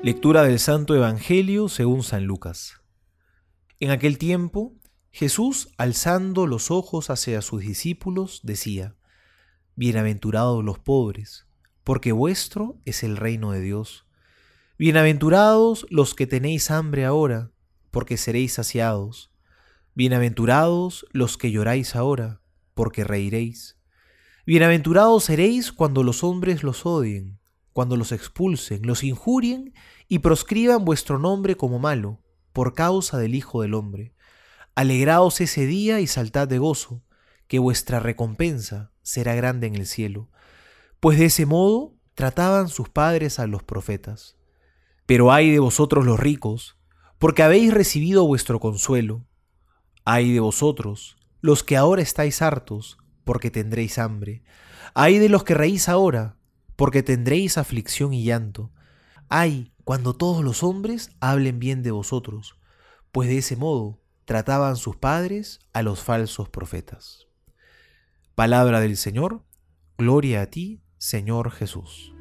Lectura del Santo Evangelio según San Lucas. En aquel tiempo, Jesús, alzando los ojos hacia sus discípulos, decía, Bienaventurados los pobres, porque vuestro es el reino de Dios. Bienaventurados los que tenéis hambre ahora, porque seréis saciados. Bienaventurados los que lloráis ahora, porque reiréis. Bienaventurados seréis cuando los hombres los odien, cuando los expulsen, los injurien y proscriban vuestro nombre como malo, por causa del Hijo del Hombre. Alegraos ese día y saltad de gozo, que vuestra recompensa será grande en el cielo. Pues de ese modo trataban sus padres a los profetas. Pero ay de vosotros los ricos, porque habéis recibido vuestro consuelo. Ay de vosotros, los que ahora estáis hartos, porque tendréis hambre. Ay de los que reís ahora, porque tendréis aflicción y llanto. Ay cuando todos los hombres hablen bien de vosotros, pues de ese modo trataban sus padres a los falsos profetas. Palabra del Señor, gloria a ti, Señor Jesús.